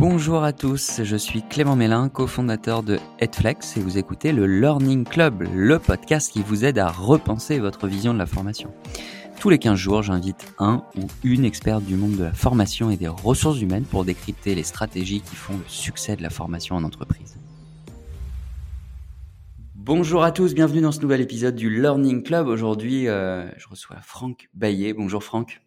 Bonjour à tous, je suis Clément Mélin, cofondateur de Headflex et vous écoutez le Learning Club, le podcast qui vous aide à repenser votre vision de la formation. Tous les 15 jours, j'invite un ou une experte du monde de la formation et des ressources humaines pour décrypter les stratégies qui font le succès de la formation en entreprise. Bonjour à tous, bienvenue dans ce nouvel épisode du Learning Club. Aujourd'hui, euh, je reçois Franck Baillet. Bonjour Franck.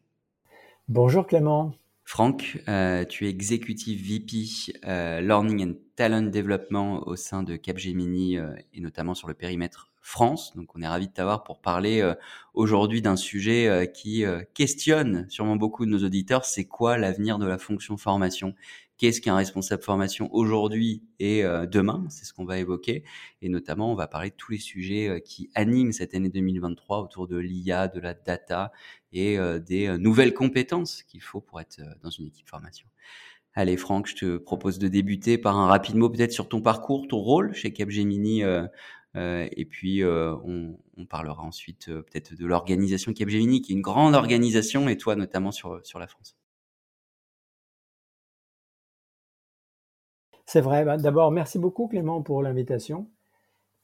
Bonjour Clément. Franck, euh, tu es exécutif VP euh, Learning and Talent Development au sein de Capgemini euh, et notamment sur le périmètre France. Donc on est ravi de t'avoir pour parler euh, aujourd'hui d'un sujet qui questionne sûrement beaucoup de nos auditeurs, c'est quoi l'avenir de la fonction formation? Qu'est-ce qu'un responsable formation aujourd'hui et demain C'est ce qu'on va évoquer. Et notamment, on va parler de tous les sujets qui animent cette année 2023 autour de l'IA, de la data et euh, des euh, nouvelles compétences qu'il faut pour être euh, dans une équipe formation. Allez Franck, je te propose de débuter par un rapide mot peut-être sur ton parcours, ton rôle chez Capgemini, euh, euh, et puis euh, on, on, parlera ensuite peut-être de l'organisation Capgemini, qui est une grande organisation, et toi notamment sur, sur la France. C'est vrai. Bah, D'abord, merci beaucoup Clément pour l'invitation.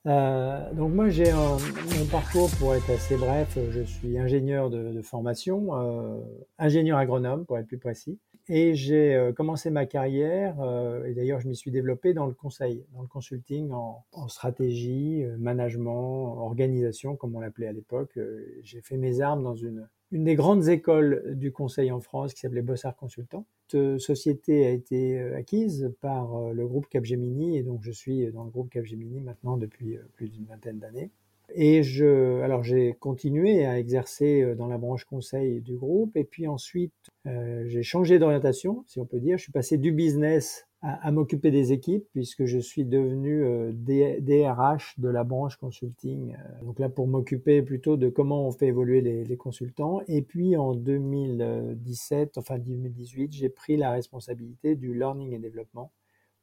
Euh, donc moi j'ai mon parcours pour être assez bref, je suis ingénieur de, formation, euh, ingénieur agronome pour être plus précis, et j'ai euh, commencé ma carrière euh, et d'ailleurs je m'y suis développé dans le conseil, dans le consulting en, stratégie, euh, management, organisation comme on l'appelait à l'époque. J'ai fait mes armes dans une une des grandes écoles du conseil en France qui s'appelait Bossard Consultant. Cette société a été acquise par le groupe Capgemini et donc je suis dans le groupe Capgemini maintenant depuis plus d'une vingtaine d'années. Et je, alors j'ai continué à exercer dans la branche conseil du groupe et puis ensuite euh, j'ai changé d'orientation, si on peut dire. Je suis passé du business à, m'occuper des équipes puisque je suis devenu euh, DRH de la branche consulting. Euh, donc là pour m'occuper plutôt de comment on fait évoluer les, les, consultants. Et puis en 2017, enfin 2018, j'ai pris la responsabilité du learning et développement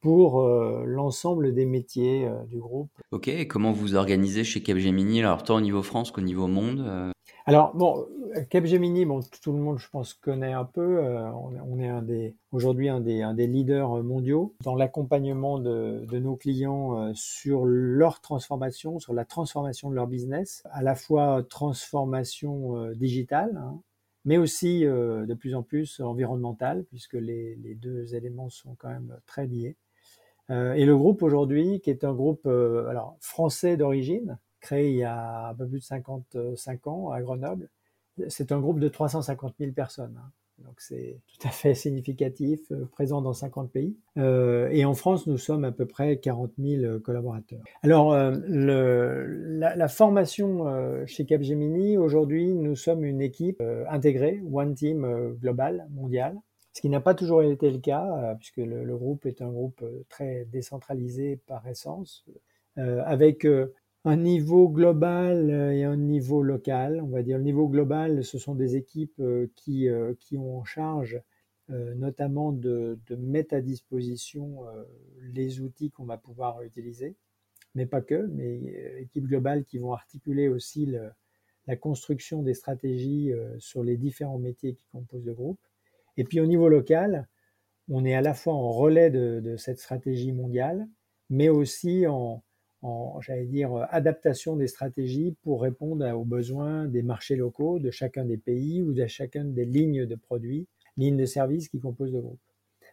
pour euh, l'ensemble des métiers euh, du groupe. Ok, et comment vous organisez chez Capgemini, alors tant au niveau France qu'au niveau monde euh Alors bon, Capgemini, bon, tout le monde, je pense, connaît un peu. On, est un des, aujourd'hui un des, un des leaders mondiaux dans l'accompagnement de, de, nos clients sur leur transformation, sur la transformation de leur business, à la fois transformation digitale, hein, mais aussi de plus en plus environnementale, puisque les, les deux éléments sont quand même très liés. Euh, et le groupe aujourd'hui, qui est un groupe euh, alors français d'origine, créé il y a un peu plus de 55 ans à Grenoble, c'est un groupe de 350 000 personnes. Hein. Donc c'est tout à fait significatif, euh, présent dans 50 pays. Et en France, nous sommes à peu près 40 000 collaborateurs. Alors le, la, formation chez Capgemini, aujourd'hui, nous sommes une équipe intégrée, One Team global, mondial, ce qui n'a pas toujours été le cas, euh, puisque le, groupe est un groupe euh, très décentralisé par essence, euh, avec un niveau global et un niveau local. On va dire le niveau global, ce sont des équipes qui, qui ont en charge notamment de, mettre à disposition les outils qu'on va pouvoir utiliser, mais pas que, mais équipes globales qui vont articuler aussi la construction des stratégies sur les différents métiers qui composent le groupe. Et puis au niveau local, on est à la fois en relais de, cette stratégie mondiale, mais aussi en, j'allais dire, adaptation des stratégies pour répondre aux besoins des marchés locaux de chacun des pays ou de chacun des lignes de produits, lignes de services qui composent le groupe.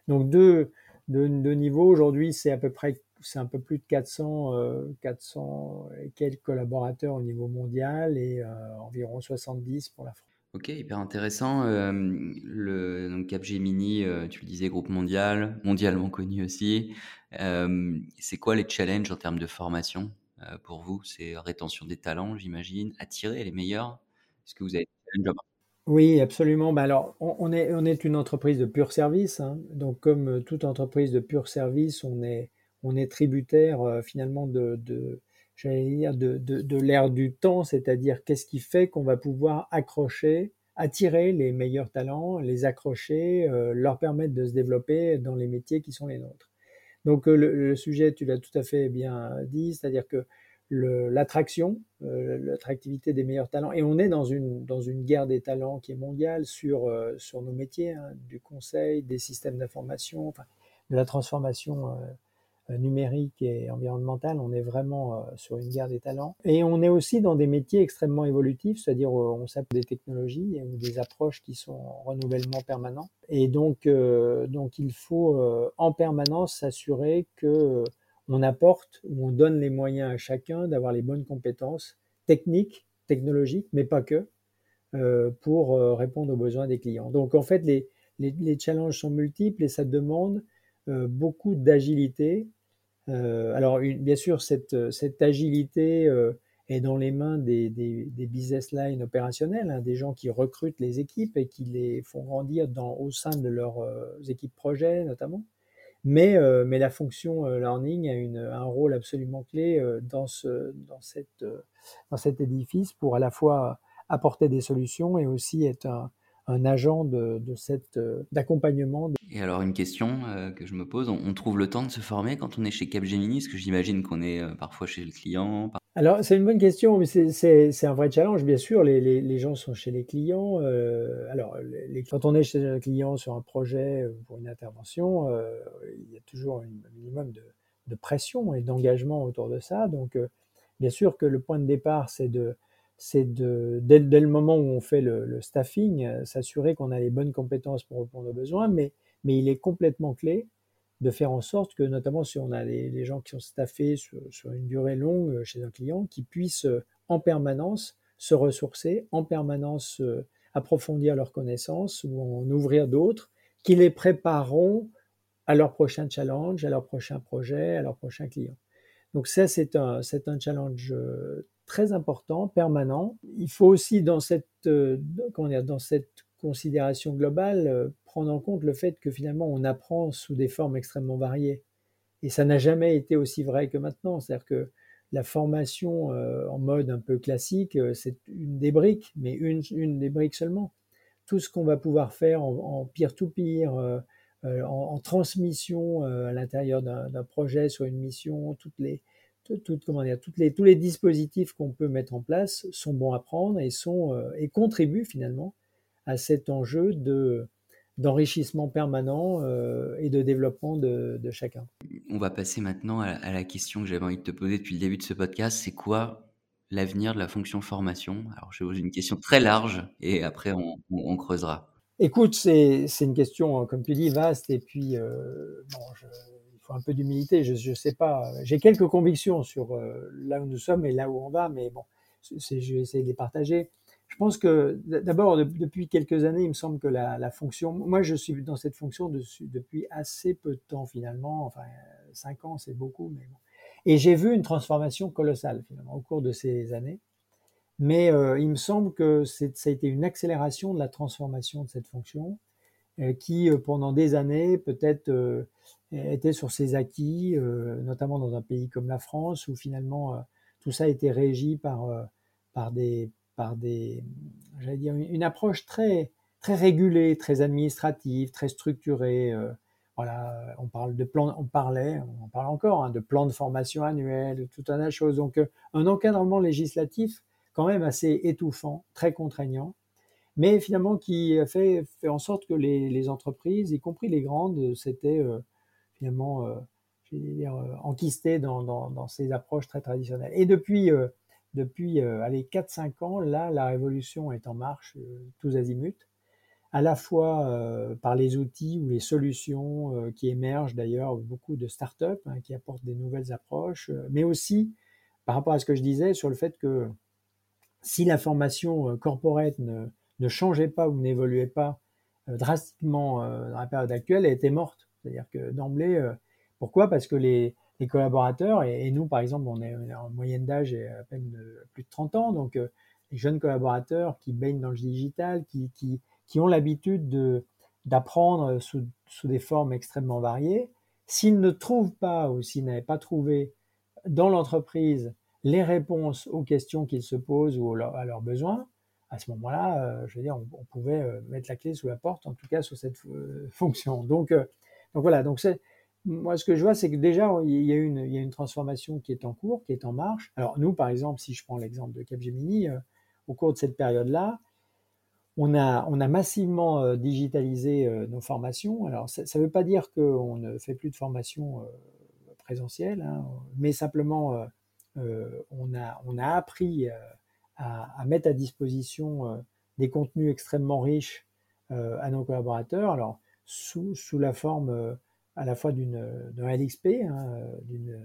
Donc deux, niveaux aujourd'hui, c'est à peu près c'est un peu plus de 400, euh, 400 et quelques collaborateurs au niveau mondial et euh, environ 70 pour la France. Ok, hyper intéressant. Le Capgemini, tu le disais, groupe mondial, mondialement connu aussi. C'est quoi les challenges en termes de formation pour vous? C'est rétention des talents, j'imagine, attirer les meilleurs? Est-ce que vous avez des challenges oui, absolument. Ben alors, on, est, une entreprise de pur service. Hein. Donc, comme toute entreprise de pur service, on est, on est tributaire finalement de j'allais dire, de, de, de l'ère du temps, c'est-à-dire qu'est-ce qui fait qu'on va pouvoir accrocher, attirer les meilleurs talents, les accrocher, euh, leur permettre de se développer dans les métiers qui sont les nôtres. Donc euh, le, sujet, tu l'as tout à fait bien dit, c'est-à-dire que l'attraction, euh, l'attractivité des meilleurs talents, et on est dans une, dans une guerre des talents qui est mondiale sur, sur nos métiers, hein, du conseil, des systèmes d'information, de la transformation numérique et environnementale, on est vraiment euh, sur une guerre des talents. Et on est aussi dans des métiers extrêmement évolutifs, c'est-à-dire euh, on s'appelle des technologies ou des approches qui sont en renouvellement permanent. Et donc, donc il faut en permanence s'assurer que on apporte ou on donne les moyens à chacun d'avoir les bonnes compétences techniques, technologiques, mais pas que, pour répondre aux besoins des clients. Donc en fait, les, les, challenges sont multiples et ça demande euh, beaucoup d'agilité. Euh, alors, bien sûr, cette, cette agilité euh, est dans les mains des, business lines opérationnels, hein, des gens qui recrutent les équipes et qui les font grandir au sein de leurs équipes projet notamment. Mais, la fonction learning a un rôle absolument clé dans, dans cet édifice pour à la fois apporter des solutions et aussi être un, un agent de, de cette euh, d'accompagnement. Et alors une question euh, que je me pose, on, trouve le temps de se former quand on est chez Capgemini? Parce que j'imagine qu'on est euh, parfois chez le client. Alors c'est une bonne question, mais c'est un vrai challenge. Bien sûr, les, les, les, gens sont chez les clients. alors les, quand on est chez un client sur un projet pour une intervention, il y a toujours un minimum de, de pression et d'engagement autour de ça. Donc bien sûr que le point de départ, c'est de c'est de, dès, le moment où on fait le, staffing, euh, s'assurer qu'on a les bonnes compétences pour répondre aux besoins, mais, mais il est complètement clé de faire en sorte que, notamment si on a les, gens qui sont staffés sur, une durée longue euh, chez un client, qu'ils puissent euh, en permanence se ressourcer, en permanence approfondir leurs connaissances ou en ouvrir d'autres, qui les prépareront à leur prochain challenge, à leur prochain projet, à leur prochain client. Donc ça, c'est un, c'est un challenge très important, permanent. Il faut aussi dans cette, euh, dire, dans cette considération globale euh, prendre en compte le fait que finalement on apprend sous des formes extrêmement variées. Et ça n'a jamais été aussi vrai que maintenant. C'est-à-dire que la formation euh, en mode un peu classique, c'est une des briques, mais une, une des briques seulement. Tout ce qu'on va pouvoir faire en peer-to-peer, en, en, transmission à l'intérieur d'un projet sur une mission, toutes les, tout, comment dire, toutes les, tous les dispositifs qu'on peut mettre en place sont bons à prendre et, sont, euh, et contribuent finalement à cet enjeu de, d'enrichissement permanent euh, et de développement de, de, chacun. On va passer maintenant à, la question que j'avais envie de te poser depuis le début de ce podcast. C'est quoi l'avenir de la fonction formation? Alors, je pose une question très large et après on, on, creusera. Écoute, c'est, c'est une question, comme tu dis, vaste et puis euh, bon, je, un peu d'humilité. Je ne sais pas. J'ai quelques convictions sur euh, là où nous sommes et là où on va, mais bon, je vais essayer de les partager. Je pense que d'abord, depuis quelques années, il me semble que la, fonction, moi je suis dans cette fonction depuis assez peu de temps finalement, enfin cinq ans c'est beaucoup, mais bon. Et j'ai vu une transformation colossale finalement au cours de ces années. Mais euh, il me semble que ça a été une accélération de la transformation de cette fonction qui, pendant des années, peut-être était sur ses acquis, euh, notamment dans un pays comme la France, où finalement euh, tout ça était régi par, euh, par des, par des, j'allais dire, une approche très, très régulée, très administrative, très structurée. voilà, on parle de plan, on parlait, on parle encore hein, de plans de formation annuel, tout un tas de choses. Donc, un encadrement législatif quand même assez étouffant, très contraignant, mais finalement qui a fait, en sorte que les, entreprises, y compris les grandes, finalement, euh, dire, euh, enquisté dans, dans, dans, ces approches très traditionnelles. Et depuis, euh, depuis allez, 4-5 ans, là, la révolution est en marche, tous azimuts, à la fois par les outils ou les solutions qui émergent d'ailleurs, beaucoup de startups hein, qui apportent des nouvelles approches, mais aussi par rapport à ce que je disais sur le fait que si la formation corporate ne, ne changeait pas ou n'évoluait pas drastiquement dans la période actuelle, elle était morte. C'est-à-dire que d'emblée, euh, pourquoi? Parce que les, collaborateurs, et, nous par exemple, on est, en moyenne d'âge à peine plus de 30 ans, donc euh, les jeunes collaborateurs qui baignent dans le digital, qui, qui, ont l'habitude de, d'apprendre sous, sous, des formes extrêmement variées, s'ils ne trouvent pas ou s'ils n'avaient pas trouvé dans l'entreprise les réponses aux questions qu'ils se posent ou à leurs besoins, à ce moment-là, euh, je veux dire, on, pouvait mettre la clé sous la porte, en tout cas sur cette fonction. Donc, donc voilà, donc moi ce que je vois, c'est que déjà il y, a une, il y a une transformation qui est en cours, qui est en marche. Alors nous, par exemple, si je prends l'exemple de Capgemini, euh, au cours de cette période-là, on a, on a massivement digitalisé nos formations. Alors, ça ne veut pas dire qu'on ne fait plus de formation présentielle, hein, mais simplement, on, a, on a appris à, mettre à disposition des contenus extrêmement riches à nos collaborateurs. Alors, sous, sous la forme à la fois d'une d'un LXP, hein, d'une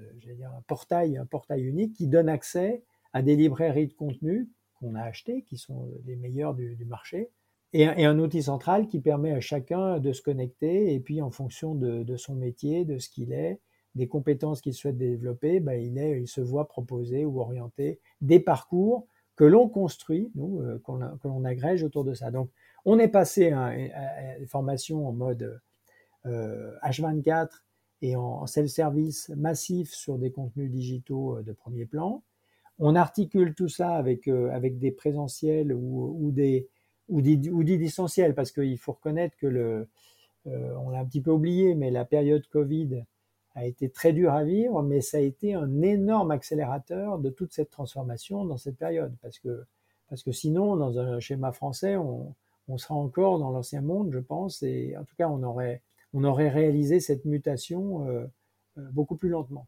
un portail, un portail unique qui donne accès à des librairies de contenu qu'on a achetées, qui sont les meilleurs du, marché, et, et, un outil central qui permet à chacun de se connecter et puis en fonction de, de son métier, de ce qu'il est, des compétences qu'il souhaite développer, ben il, est, il se voit proposer ou orienter des parcours que l'on construit, nous, euh, que l'on agrège autour de ça. Donc, on est passé à, des formations en mode H24 euh, et en self-service massif sur des contenus digitaux euh, de premier plan. On articule tout ça avec, euh, avec des présentiels ou, ou des, ou des, ou des distanciels, parce qu'il faut reconnaître que le, on l'a un petit peu oublié, mais la période Covid a été très dure à vivre, mais ça a été un énorme accélérateur de toute cette transformation dans cette période, parce que, parce que sinon, dans un schéma français, on, sera encore dans l'ancien monde, je pense, et en tout cas, on aurait, on aurait réalisé cette mutation euh, euh, beaucoup plus lentement.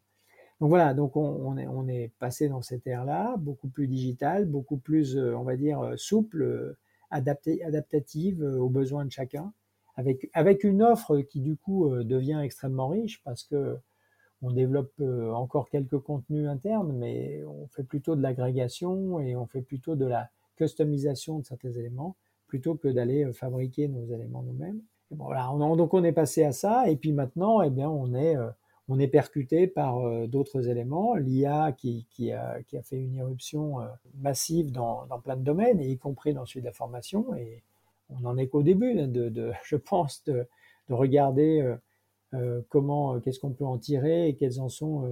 Donc voilà, donc on, est, on est passé dans cette ère-là, beaucoup plus digital, beaucoup plus, euh, on va dire, souple, adapté, adaptative aux besoins de chacun, avec, une offre qui du coup devient extrêmement riche parce que on développe encore quelques contenus internes, mais on fait plutôt de l'agrégation et on fait plutôt de la customisation de certains éléments plutôt que d'aller fabriquer nos éléments nous-mêmes voilà, on, donc on est passé à ça, et puis maintenant, eh bien, on est, euh, percuté par euh, d'autres éléments. L'IA qui, a, fait une irruption euh, massive dans, plein de domaines, y compris dans celui de la formation, et on n'en est qu'au début, de, de, je pense, de, de regarder comment, qu'est-ce qu'on peut en tirer et quels en sont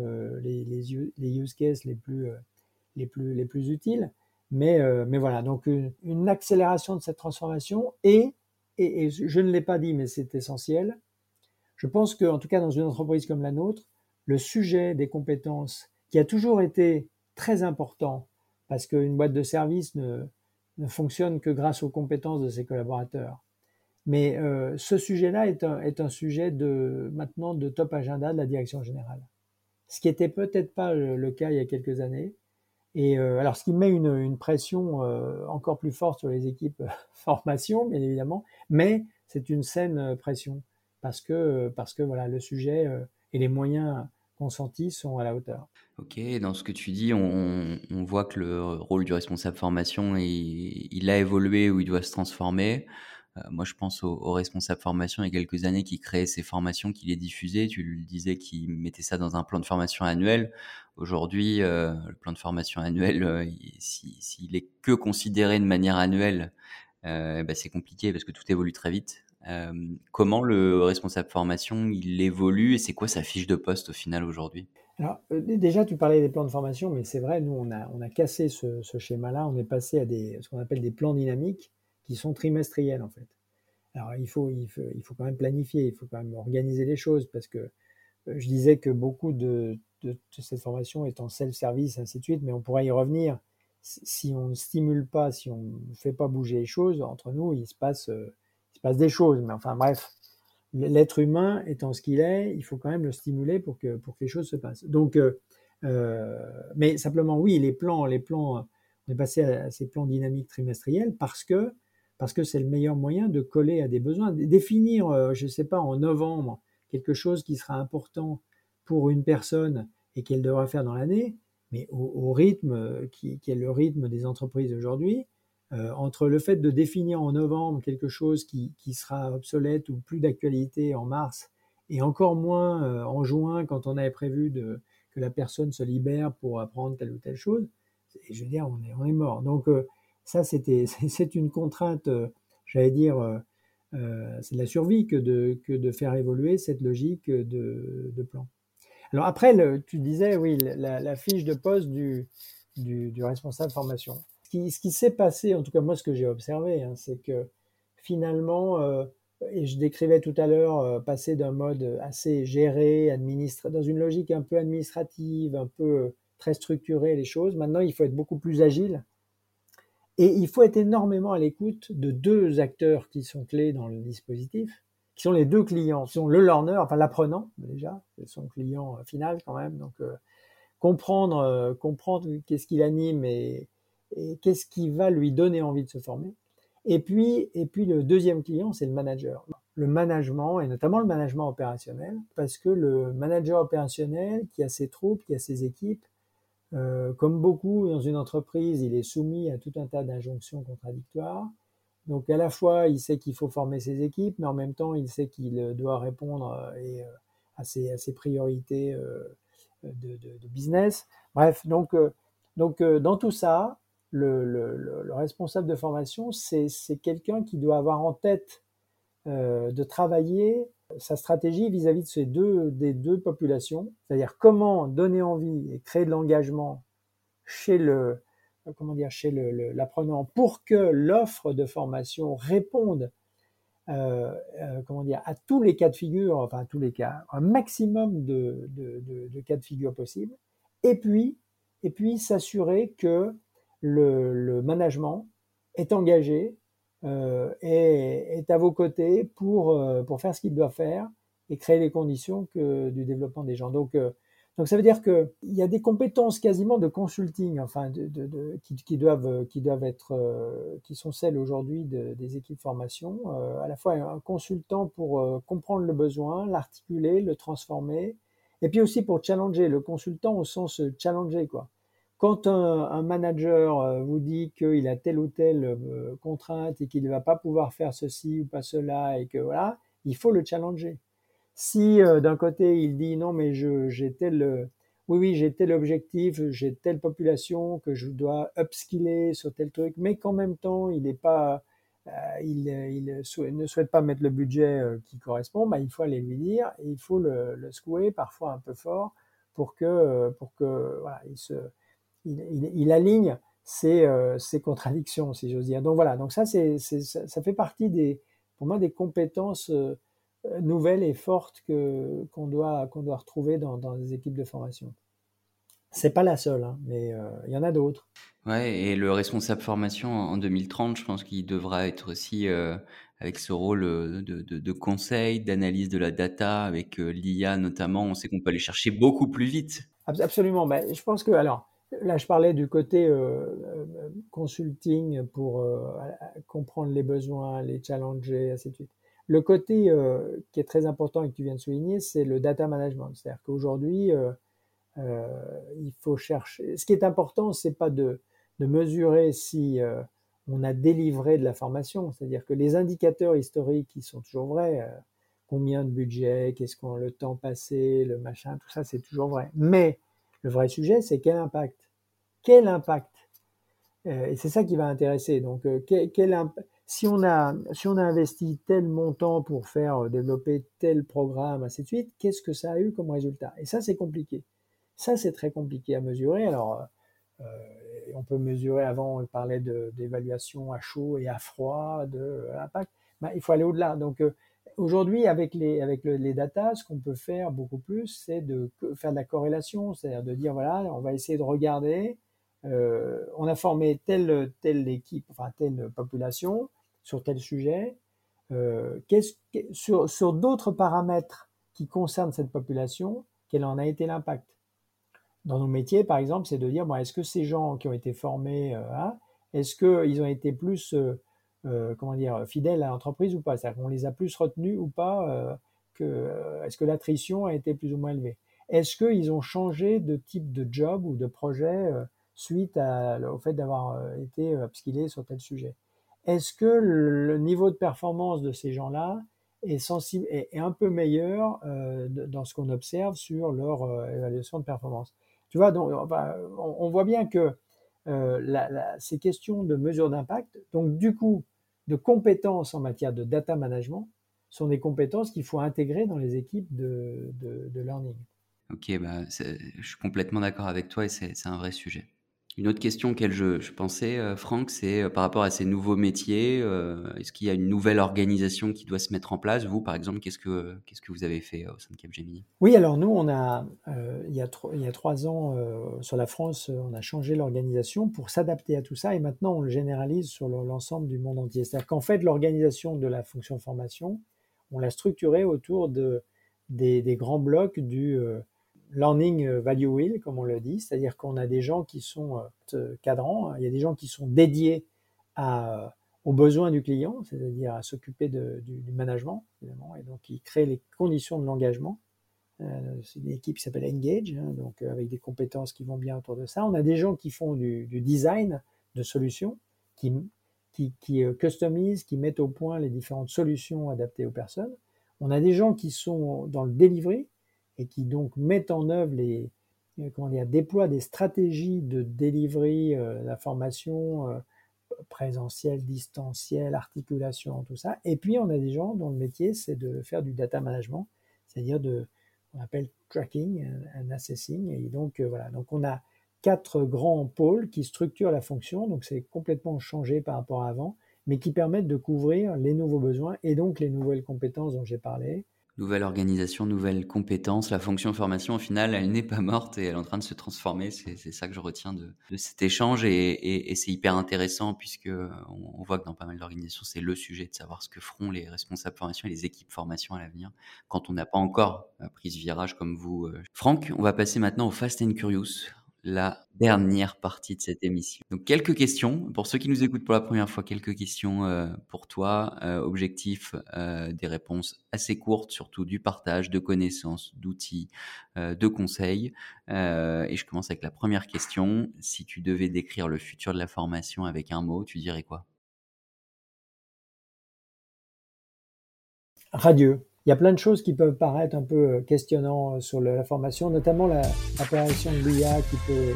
les, use cases les plus, les plus, les plus utiles. Mais, mais voilà, donc une, une accélération de cette transformation et et, je ne l'ai pas dit, mais c'est essentiel, je pense qu'en tout cas dans une entreprise comme la nôtre, le sujet des compétences, qui a toujours été très important, parce qu'une boîte de service ne, ne, fonctionne que grâce aux compétences de ses collaborateurs. Mais euh, ce sujet-là est un, est un sujet de maintenant de top agenda de la direction générale. Ce qui était peut-être pas le, cas il y a quelques années. Et euh, alors, ce qui met une, une pression euh, encore plus forte sur les équipes formation, bien évidemment, mais c'est une saine pression parce que, parce que voilà, le sujet et les moyens consentis sont à la hauteur. Ok, dans ce que tu dis, on, voit que le rôle du responsable formation, il, a évolué ou il doit se transformer. Euh, moi, je pense au, au, responsable formation il y a quelques années qui créait ces formations, qui les diffusait. Tu lui disais qu'il mettait ça dans un plan de formation annuel. Aujourd'hui, euh, le plan de formation annuel, euh, s'il si, est que considéré de manière annuelle, euh, bah, c'est compliqué parce que tout évolue très vite. Euh, comment le responsable formation il évolue et c'est quoi sa fiche de poste au final aujourd'hui? Alors euh, déjà tu parlais des plans de formation, mais c'est vrai nous on a on a cassé ce, schéma-là, on est passé à des ce qu'on appelle des plans dynamiques qui sont trimestriels en fait. Alors il faut il faut il faut quand même planifier, il faut quand même organiser les choses parce que je disais que beaucoup de, cette formation est en self-service ainsi de suite, mais on pourrait y revenir. Si on ne stimule pas, si on ne fait pas bouger les choses, entre nous, il se passe, euh, se passe des choses. Mais enfin, bref, l'être humain étant ce qu'il est, il faut quand même le stimuler pour que, pour que les choses se passent. Donc, euh, euh, mais simplement, oui, les plans, les plans, on est passé à, ces plans dynamiques trimestriels parce que parce que c'est le meilleur moyen de coller à des besoins, définir, je ne sais pas, en novembre quelque chose qui sera important pour une personne et qu'elle devra faire dans l'année, mais au, rythme euh, qui, est le rythme des entreprises aujourd'hui, euh, entre le fait de définir en novembre quelque chose qui, sera obsolète ou plus d'actualité en mars, et encore moins euh, en juin quand on avait prévu que la personne se libère pour apprendre telle ou telle chose, je veux dire, on est, on est mort. Donc euh, ça, c'était, c'est une contrainte, j'allais dire, c'est de la survie que de, que de faire évoluer cette logique de, plan. Alors après, tu disais, oui, la, fiche de poste du, du responsable formation. Ce qui, s'est passé, en tout cas moi ce que j'ai observé, hein, c'est que finalement, euh, et je décrivais tout à l'heure, euh, passer d'un mode assez géré, administré, dans une logique un peu administrative, un peu euh, très structurée les choses. Maintenant, il faut être beaucoup plus agile. Et il faut être énormément à l'écoute de deux acteurs qui sont clés dans le dispositif, qui sont les deux clients, qui sont le learner, enfin l'apprenant déjà, son client final quand même. Donc comprendre, comprendre qu'est-ce qui l'anime et, et qu'est-ce qui va lui donner envie de se former. Et puis, et puis le deuxième client, c'est le manager. Le management, et notamment le management opérationnel, parce que le manager opérationnel qui a ses troupes, qui a ses équipes, euh, comme beaucoup dans une entreprise, il est soumis à tout un tas d'injonctions contradictoires. Donc à la fois, il sait qu'il faut former ses équipes, mais en même temps, il sait qu'il doit répondre euh, euh, à, ses, priorités de, de, de, business. Bref, donc, donc dans tout ça, le, le, le, responsable de formation, c'est quelqu'un qui doit avoir en tête euh, de travailler sa stratégie vis-à-vis de ces deux, des deux populations, c'est-à-dire comment donner envie et créer de l'engagement chez le comment dire chez l'apprenant pour que l'offre de formation réponde euh, euh, comment dire à tous les cas de figure, enfin à tous les cas, un maximum de, de, de, de cas de figure possibles, et puis et puis s'assurer que le, management est engagé euh, et est à vos côtés pour, euh, pour faire ce qu'il doit faire et créer les conditions du développement des gens. Donc, euh, donc ça veut dire qu'il y a des compétences quasiment de consulting, enfin, de, qui, doivent, qui doivent être, qui sont celles aujourd'hui des équipes formation, à la fois un consultant pour comprendre le besoin, l'articuler, le transformer, et puis aussi pour challenger le consultant au sens challenger quoi. Quand un, manager euh, vous dit qu'il a telle ou telle euh, contrainte et qu'il ne va pas pouvoir faire ceci ou pas cela et que voilà, il faut le challenger. Si euh, d'un côté il dit non mais j'ai tel oui oui j'ai tel objectif, j'ai telle population que je dois upskiller sur tel truc, mais qu'en même temps il n'est pas il, il, ne souhaite pas mettre le budget qui correspond, bah, il faut aller lui dire et il faut le, le secouer parfois un peu fort pour que pour que voilà il se il, aligne euh, ses, contradictions, si j'ose dire. Donc voilà, donc ça, c'est, ça, fait partie des, pour moi, des compétences euh, nouvelles et fortes que, qu'on, doit, qu'on doit retrouver dans, dans les équipes de formation. C'est pas la seule, hein, mais euh, il y en a d'autres. Ouais, et le responsable formation en 2030, je pense qu'il devra être aussi avec ce rôle de, de, de conseil, d'analyse de la data, avec l'IA notamment. On sait qu'on peut aller chercher beaucoup plus vite. Absolument. Ben, je pense que, alors, Là, je parlais du côté euh, euh, consulting pour euh, comprendre les besoins, les challenger, ainsi de suite. Le côté qui est très important et que tu viens de souligner, c'est le data management. C'est-à-dire qu'aujourd'hui, il faut chercher. Ce qui est important, c'est pas de, de, mesurer si on a délivré de la formation. C'est-à-dire que les indicateurs historiques, ils sont toujours vrais. combien de budget, qu'est-ce qu'on le temps passé, le machin, tout ça, c'est toujours vrai. Mais le vrai sujet, c'est quel impact? Quel impact? Euh, Et c'est ça qui va intéresser. Donc, euh, quel, si, on a, si on a investi tel montant pour faire euh, développer tel programme, ainsi de suite, qu'est-ce que ça a eu comme résultat? Et ça, c'est compliqué. Ça, c'est très compliqué à mesurer. Alors, on peut mesurer, avant, on parlait d'évaluation à chaud et à froid de l'impact. Ben, il faut aller au-delà. Donc, Aujourd'hui, avec les, avec les data, ce qu'on peut faire beaucoup plus, c'est de faire de la corrélation, c'est-à-dire de dire, voilà, on va essayer de regarder, euh, on a formé telle, telle équipe, enfin telle population sur tel sujet, euh, sur, sur d'autres paramètres qui concernent cette population, quel en a été l'impact? Dans nos métiers, par exemple, c'est de dire, bon, est-ce que ces gens qui ont été formés, euh, est-ce qu'ils ont été plus euh, comment dire, fidèles à l'entreprise ou pas. C'est-à-dire qu'on les a plus retenus ou pas euh, euh, Est-ce que l'attrition a été plus ou moins élevée? Est-ce qu'ils ont changé de type de job ou de projet suite au fait d'avoir été upskillés sur tel sujet? Est-ce que le, niveau de performance de ces gens-là est, sensible, est, un peu meilleur dans ce qu'on observe sur leur évaluation de performance? Tu vois, donc, on, voit bien que ces questions de mesure d'impact, donc du coup, de compétences en matière de data management, sont des compétences qu'il faut intégrer dans les équipes de, learning. Ok, bah, je suis complètement d'accord avec toi et c'est un vrai sujet. Une autre question auquel je, je pensais, euh, Franck, c'est euh, par rapport à ces nouveaux métiers, euh, est-ce qu'il y a une nouvelle organisation qui doit se mettre en place? Vous, par exemple, qu'est-ce que, qu'est-ce que vous avez fait au sein de Capgemini? Oui, alors nous, on a, il, y a il y a trois ans, sur la France, on a changé l'organisation pour s'adapter à tout ça et maintenant on le généralise sur l'ensemble du monde entier. C'est-à-dire qu'en fait, l'organisation de la fonction formation, on l'a structurée autour de, des, des grands blocs du learning euh, value wheel, comme on le dit, c'est-à-dire qu'on a des gens qui sont euh, cadrants, il y a des gens qui sont dédiés euh, aux besoins du client, c'est-à-dire à, s'occuper du, management, évidemment, et donc ils créent les conditions de l'engagement. c'est une équipe qui s'appelle Engage, hein, donc avec des compétences qui vont bien autour de ça. On a des gens qui font du, du design de solutions, qui, qui, qui customisent, qui mettent au point les différentes solutions adaptées aux personnes. On a des gens qui sont dans le delivery, et qui donc mettent en œuvre les, euh, comment dire, déploient des stratégies de délivrer euh, la formation euh, présentielle, distancielle, articulation, tout ça. Et puis on a des gens dont le métier c'est de faire du data management, c'est-à-dire de, on appelle tracking and assessing. Et donc voilà, donc on a quatre grands pôles qui structurent la fonction, donc c'est complètement changé par rapport à avant, mais qui permettent de couvrir les nouveaux besoins et donc les nouvelles compétences dont j'ai parlé, nouvelle organisation, nouvelles compétences. La fonction formation, au final, elle n'est pas morte et elle est en train de se transformer. C'est ça que je retiens de, cet échange et, c'est hyper intéressant puisque on, voit que dans pas mal d'organisations, c'est le sujet de savoir ce que feront les responsables formation et les équipes formation à l'avenir quand on n'a pas encore pris ce virage comme vous. Euh. Franck, on va passer maintenant au Fast and Curious la dernière partie de cette émission. Donc quelques questions pour ceux qui nous écoutent pour la première fois, quelques questions euh, pour toi. Euh, objectif euh, des réponses assez courtes, surtout du partage de connaissances, d'outils, de conseils. et je commence avec la première question. Si tu devais décrire le futur de la formation avec un mot, tu dirais quoi? Radieux il y a plein de choses qui peuvent paraître un peu euh, questionnants euh, sur la formation, notamment l'apparition de l'IA qui peut,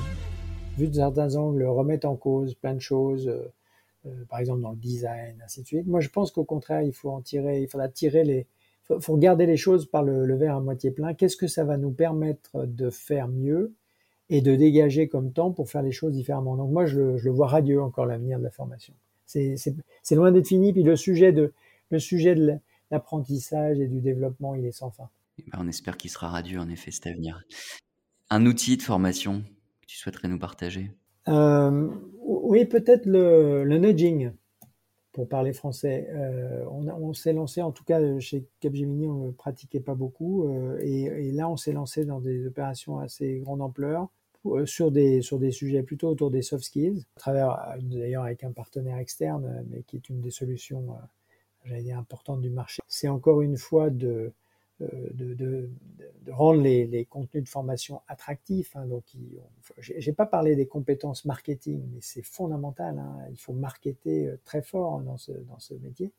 vu de certains angles, remettre en cause plein de choses, euh, par exemple dans le design, ainsi de suite. Moi, je pense qu'au contraire, il faut en tirer, il faudra tirer les, faut, faut regarder les choses par le, verre à moitié plein. Qu'est-ce que ça va nous permettre de faire mieux et de dégager comme temps pour faire les choses différemment? Donc moi, je je le vois radieux encore l'avenir de la formation. C'est loin d'être fini. Puis le sujet de le sujet de l'apprentissage et du développement, il est sans fin. Eh ben, on espère qu'il sera radieux, en effet, cet avenir. Un outil de formation que tu souhaiterais nous partager? Euh, Oui, peut-être le, nudging, pour parler français. Euh, on, s'est lancé, en tout cas chez Capgemini, on ne le pratiquait pas beaucoup. Euh, et, là, on s'est lancé dans des opérations assez grande ampleur sur des, sur des sujets plutôt autour des soft skills, à travers d'ailleurs avec un partenaire externe, mais qui est une des solutions j'allais dire, importante du marché. C'est encore une fois de, euh, rendre les, contenus de formation attractifs. Hein, donc, j'ai pas parlé des compétences marketing, mais c'est fondamental. Hein, il faut marketer euh, très fort dans ce, dans ce métier.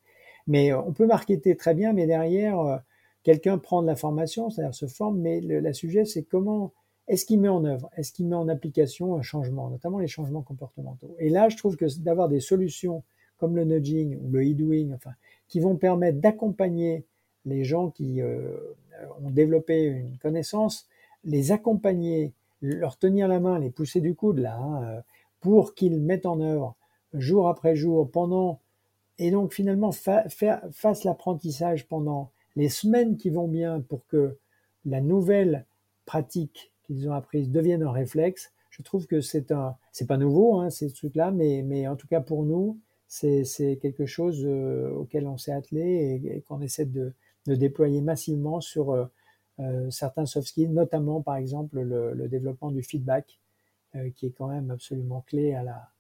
Mais euh, on peut marketer très bien, mais derrière, quelqu'un prend de la formation, c'est-à-dire se forme, mais le la sujet, c'est comment est-ce qu'il met en œuvre, est-ce qu'il met en application un changement, notamment les changements comportementaux. Et là, je trouve que d'avoir des solutions comme le nudging ou le e-doing, enfin, qui vont permettre d'accompagner les gens qui euh, ont développé une connaissance, les accompagner, leur tenir la main, les pousser du coude là, hein, euh, pour qu'ils mettent en œuvre jour après jour, pendant, et donc finalement fa fassent l'apprentissage pendant les semaines qui vont bien pour que la nouvelle pratique qu'ils ont apprise devienne un réflexe. Je trouve que c'est un, c'est pas nouveau, hein, ces trucs-là, mais, mais en tout cas pour nous, c'est quelque chose euh, auquel on s'est attelé et, qu'on essaie de, déployer massivement sur euh, euh, certains soft skills, notamment par exemple le, développement du feedback, qui est quand même absolument clé à la,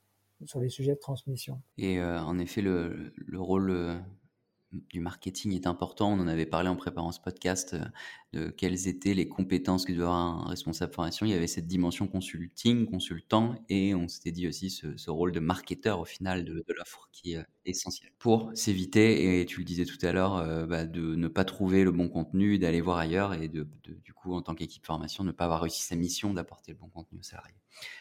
sur les sujets de transmission. Et en effet, le, le rôle du marketing est important. On en avait parlé en préparant ce podcast euh, de quelles étaient les compétences que doit avoir un responsable formation. Il y avait cette dimension consulting, consultant, et on s'était dit aussi ce, rôle de marketeur au final de, l'offre qui est essentiel pour s'éviter, et tu le disais tout à l'heure, euh, bah, de ne pas trouver le bon contenu, d'aller voir ailleurs, et de, du coup, en tant qu'équipe formation, ne pas avoir réussi sa mission d'apporter le bon contenu aux salariés.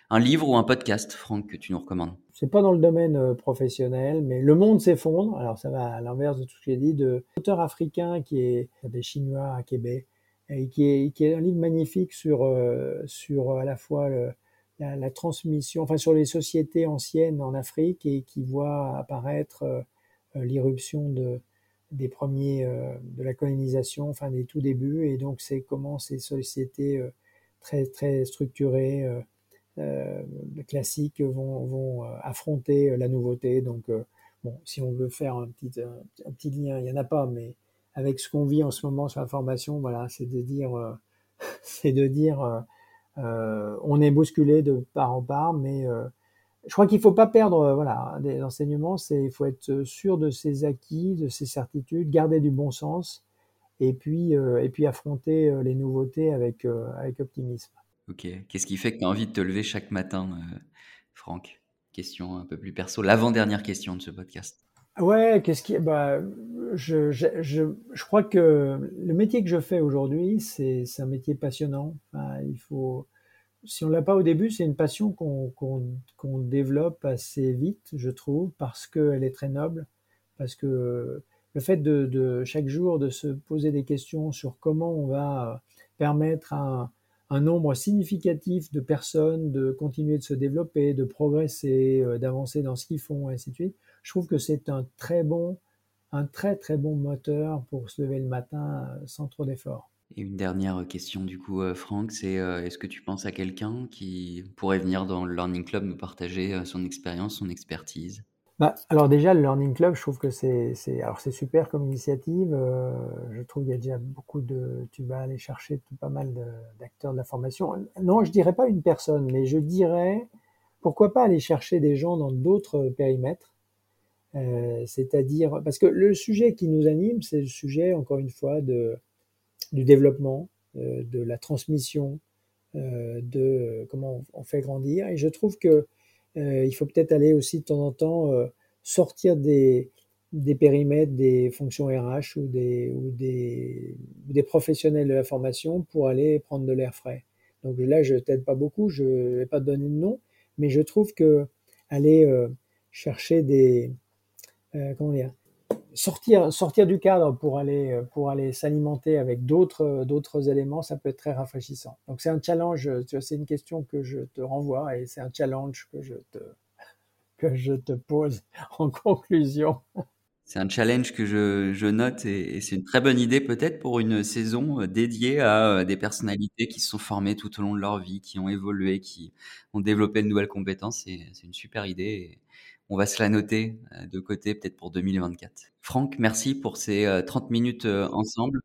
Un livre ou un podcast, Franck, que tu nous recommandes? C'est pas dans le domaine euh, professionnel, mais Le monde s'effondre. Alors ça va à l'inverse de tout ce que j'ai dit, de auteur africain qui est des Chinois à Québec, et qui est, qui est un livre magnifique sur, euh, sur à la fois la, transmission, enfin sur les sociétés anciennes en Afrique et qui voient apparaître euh, euh, l'irruption de, des premiers de la colonisation, enfin des tout débuts, et donc c'est comment ces sociétés très très structurées, classiques vont, vont affronter la nouveauté. Donc bon, si on veut faire un petit un, petit lien, il y en a pas, mais avec ce qu'on vit en ce moment sur la formation, voilà, c'est de dire c'est de dire euh, on est bousculé de part en part, mais euh, je crois qu'il ne faut pas perdre euh, voilà, des enseignements, c'est il faut être sûr de ses acquis, de ses certitudes, garder du bon sens et puis, et puis affronter les nouveautés avec, avec optimisme. Ok, qu'est-ce qui fait que tu as envie de te lever chaque matin, Franck? Question un peu plus perso, l'avant-dernière question de ce podcast. Ouais, qu'est-ce qui, bah, je, je, je, je, crois que le métier que je fais aujourd'hui, c'est, un métier passionnant. Il faut, si on l'a pas au début, c'est une passion qu'on, qu'on, qu'on développe assez vite, je trouve, parce qu'elle est très noble, parce que le fait de, de, chaque jour de se poser des questions sur comment on va permettre à un nombre significatif de personnes de continuer de se développer, de progresser, euh, d'avancer dans ce qu'ils font, et ainsi de suite je trouve que c'est un très bon, un très très bon moteur pour se lever le matin euh, sans trop d'efforts. Et une dernière question du coup, euh, Franck, c'est euh, est-ce que tu penses à quelqu'un qui pourrait venir dans le Learning Club nous partager son expérience, son expertise? Bah, alors déjà, le Learning Club, je trouve que c'est, alors c'est super comme initiative. je trouve qu'il y a déjà beaucoup de, tu vas aller chercher tout pas mal d'acteurs de la formation. Non, je dirais pas une personne, mais je dirais pourquoi pas aller chercher des gens dans d'autres périmètres euh, c'est-à-dire parce que le sujet qui nous anime, c'est le sujet encore une fois de du développement, euh, de la transmission, euh, de comment on fait grandir. Et je trouve que il faut peut-être aller aussi de temps en temps sortir des des périmètres des fonctions RH ou des ou des des professionnels de la formation pour aller prendre de l'air frais. Donc là, je t'aide pas beaucoup, je vais pas te donner de nom, mais je trouve que aller chercher des euh, comment dire, sortir, sortir du cadre pour aller, pour aller s'alimenter avec d'autres, d'autres éléments, ça peut être très rafraîchissant. Donc c'est un challenge, c'est une question que je te renvoie et c'est un challenge que je te, que je te pose en conclusion. C'est un challenge que je, je note et, c'est une très bonne idée peut-être pour une saison euh, dédiée à euh, des personnalités qui se sont formées tout au long de leur vie, qui ont évolué, qui ont développé de nouvelles compétences. C'est, c'est une super idée. On va se la noter euh, de côté peut-être pour 2024. Franck, merci pour ces 30 euh, minutes euh, ensemble.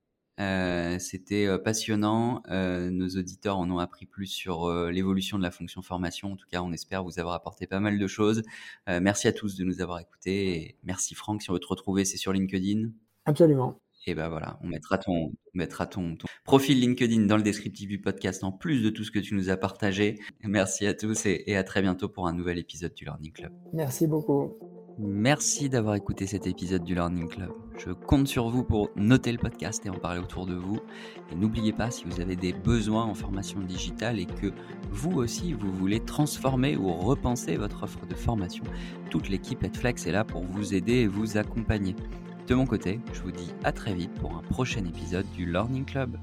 C'était passionnant. nos auditeurs en ont appris plus sur l'évolution de la fonction formation. En tout cas, on espère vous avoir apporté pas mal de choses. merci à tous de nous avoir écoutés. Merci Franck. Si on veut te retrouver, c'est sur LinkedIn. Absolument. Et ben voilà, on mettra ton, on mettra ton, profil LinkedIn dans le descriptif du podcast en plus de tout ce que tu nous as partagé. Merci à tous et, et à très bientôt pour un nouvel épisode du Learning Club. Merci beaucoup. Merci d'avoir écouté cet épisode du Learning Club. Je compte sur vous pour noter le podcast et en parler autour de vous. Et n'oubliez pas, si vous avez des besoins en formation digitale et que vous aussi, vous voulez transformer ou repenser votre offre de formation, toute l'équipe Edflex est là pour vous aider et vous accompagner. De mon côté, je vous dis à très vite pour un prochain épisode du Learning Club.